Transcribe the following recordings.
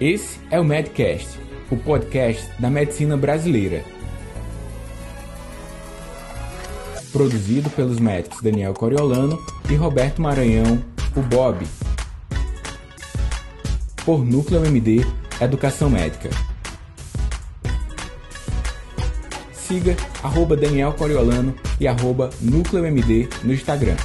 Esse é o Medcast, o podcast da medicina brasileira. Produzido pelos médicos Daniel Coriolano e Roberto Maranhão, o Bob. Por Núcleo MD Educação Médica. Siga arroba Daniel Coriolano e arroba Núcleo MD no Instagram.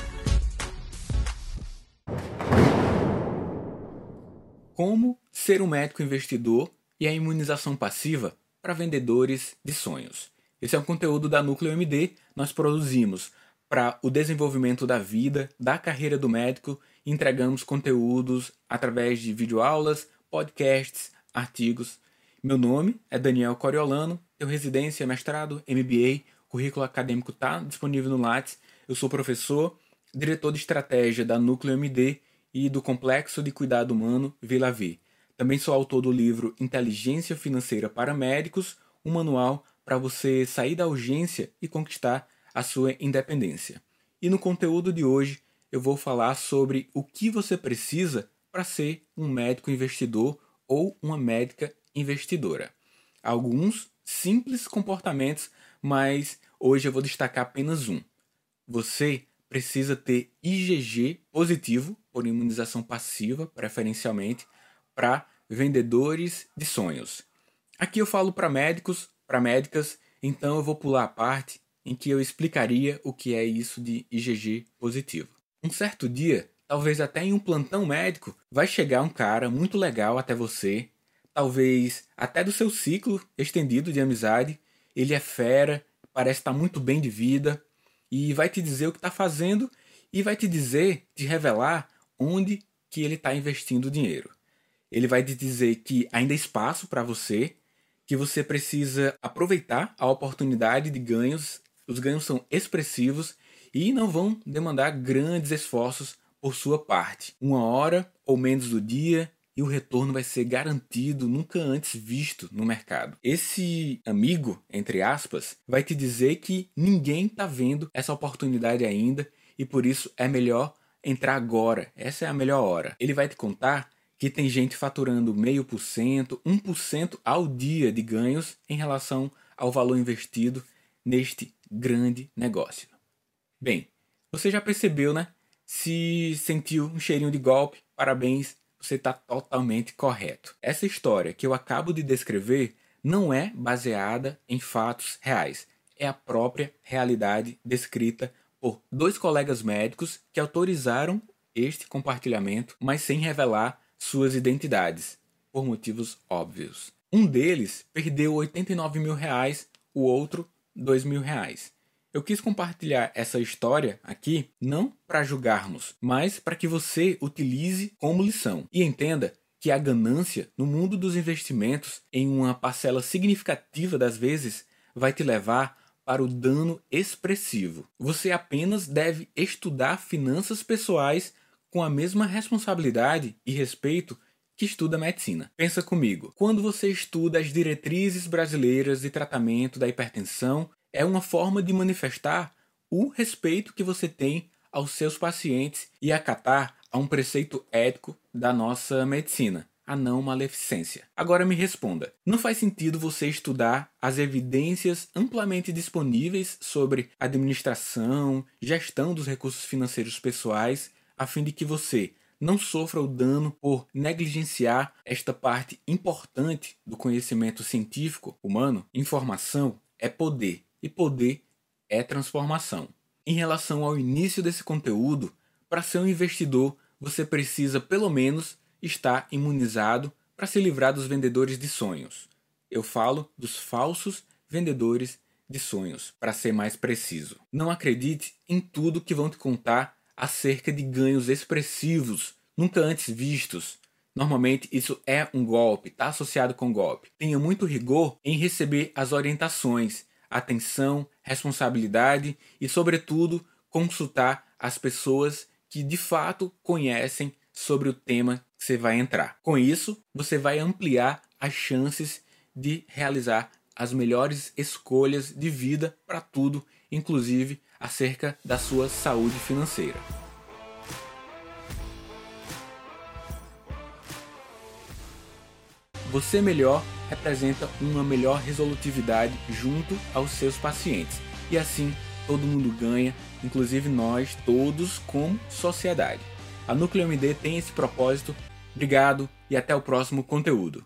Como ser um médico investidor e a imunização passiva para vendedores de sonhos. Esse é um conteúdo da Núcleo MD. Nós produzimos para o desenvolvimento da vida, da carreira do médico, entregamos conteúdos através de videoaulas, podcasts, artigos. Meu nome é Daniel Coriolano, tenho residência, mestrado, MBA, currículo acadêmico está disponível no Lattes. Eu sou professor, diretor de estratégia da Núcleo MD e do Complexo de Cuidado Humano Vila V. Também sou autor do livro Inteligência Financeira para Médicos, um manual para você sair da urgência e conquistar a sua independência. E no conteúdo de hoje eu vou falar sobre o que você precisa para ser um médico investidor ou uma médica investidora. Alguns simples comportamentos, mas hoje eu vou destacar apenas um. Você precisa ter IgG positivo, por imunização passiva, preferencialmente, para vendedores de sonhos. Aqui eu falo para médicos, para médicas, então eu vou pular a parte em que eu explicaria o que é isso de IgG positivo. Um certo dia, talvez até em um plantão médico, vai chegar um cara muito legal até você, talvez até do seu ciclo estendido de amizade, ele é fera, parece estar muito bem de vida, e vai te dizer o que está fazendo e vai te dizer, te revelar onde que ele está investindo dinheiro. Ele vai te dizer que ainda há espaço para você, que você precisa aproveitar a oportunidade de ganhos. Os ganhos são expressivos e não vão demandar grandes esforços por sua parte. Uma hora ou menos do dia e o retorno vai ser garantido, nunca antes visto no mercado. Esse amigo, entre aspas, vai te dizer que ninguém está vendo essa oportunidade ainda e por isso é melhor entrar agora. Essa é a melhor hora. Ele vai te contar que tem gente faturando meio por cento, um por cento ao dia de ganhos em relação ao valor investido neste grande negócio. Bem, você já percebeu, né? Se sentiu um cheirinho de golpe, parabéns, você está totalmente correto. Essa história que eu acabo de descrever não é baseada em fatos reais, é a própria realidade descrita por dois colegas médicos que autorizaram este compartilhamento, mas sem revelar suas identidades, por motivos óbvios. Um deles perdeu 89 mil reais, o outro 2 mil reais. Eu quis compartilhar essa história aqui não para julgarmos, mas para que você utilize como lição e entenda que a ganância no mundo dos investimentos, em uma parcela significativa das vezes, vai te levar para o dano expressivo. Você apenas deve estudar finanças pessoais com a mesma responsabilidade e respeito que estuda medicina. Pensa comigo, quando você estuda as diretrizes brasileiras de tratamento da hipertensão é uma forma de manifestar o respeito que você tem aos seus pacientes e acatar a um preceito ético da nossa medicina, a não maleficência. Agora me responda: não faz sentido você estudar as evidências amplamente disponíveis sobre administração, gestão dos recursos financeiros pessoais, a fim de que você não sofra o dano por negligenciar esta parte importante do conhecimento científico humano? Informação é poder e poder é transformação. Em relação ao início desse conteúdo, para ser um investidor, você precisa pelo menos estar imunizado para se livrar dos vendedores de sonhos. Eu falo dos falsos vendedores de sonhos, para ser mais preciso. Não acredite em tudo que vão te contar acerca de ganhos expressivos, nunca antes vistos. Normalmente isso é um golpe, está associado com golpe. Tenha muito rigor em receber as orientações atenção, responsabilidade e, sobretudo, consultar as pessoas que de fato conhecem sobre o tema que você vai entrar. Com isso, você vai ampliar as chances de realizar as melhores escolhas de vida para tudo, inclusive acerca da sua saúde financeira. você melhor representa uma melhor resolutividade junto aos seus pacientes. E assim todo mundo ganha, inclusive nós todos como sociedade. A Núcleo MD tem esse propósito. Obrigado e até o próximo conteúdo.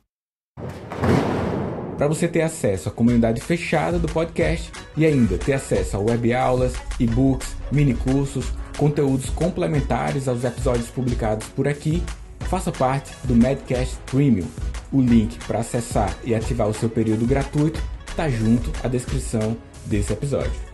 Para você ter acesso à comunidade fechada do podcast e ainda ter acesso a web aulas, e-books, mini cursos, conteúdos complementares aos episódios publicados por aqui, faça parte do Medcast Premium. O link para acessar e ativar o seu período gratuito está junto à descrição desse episódio.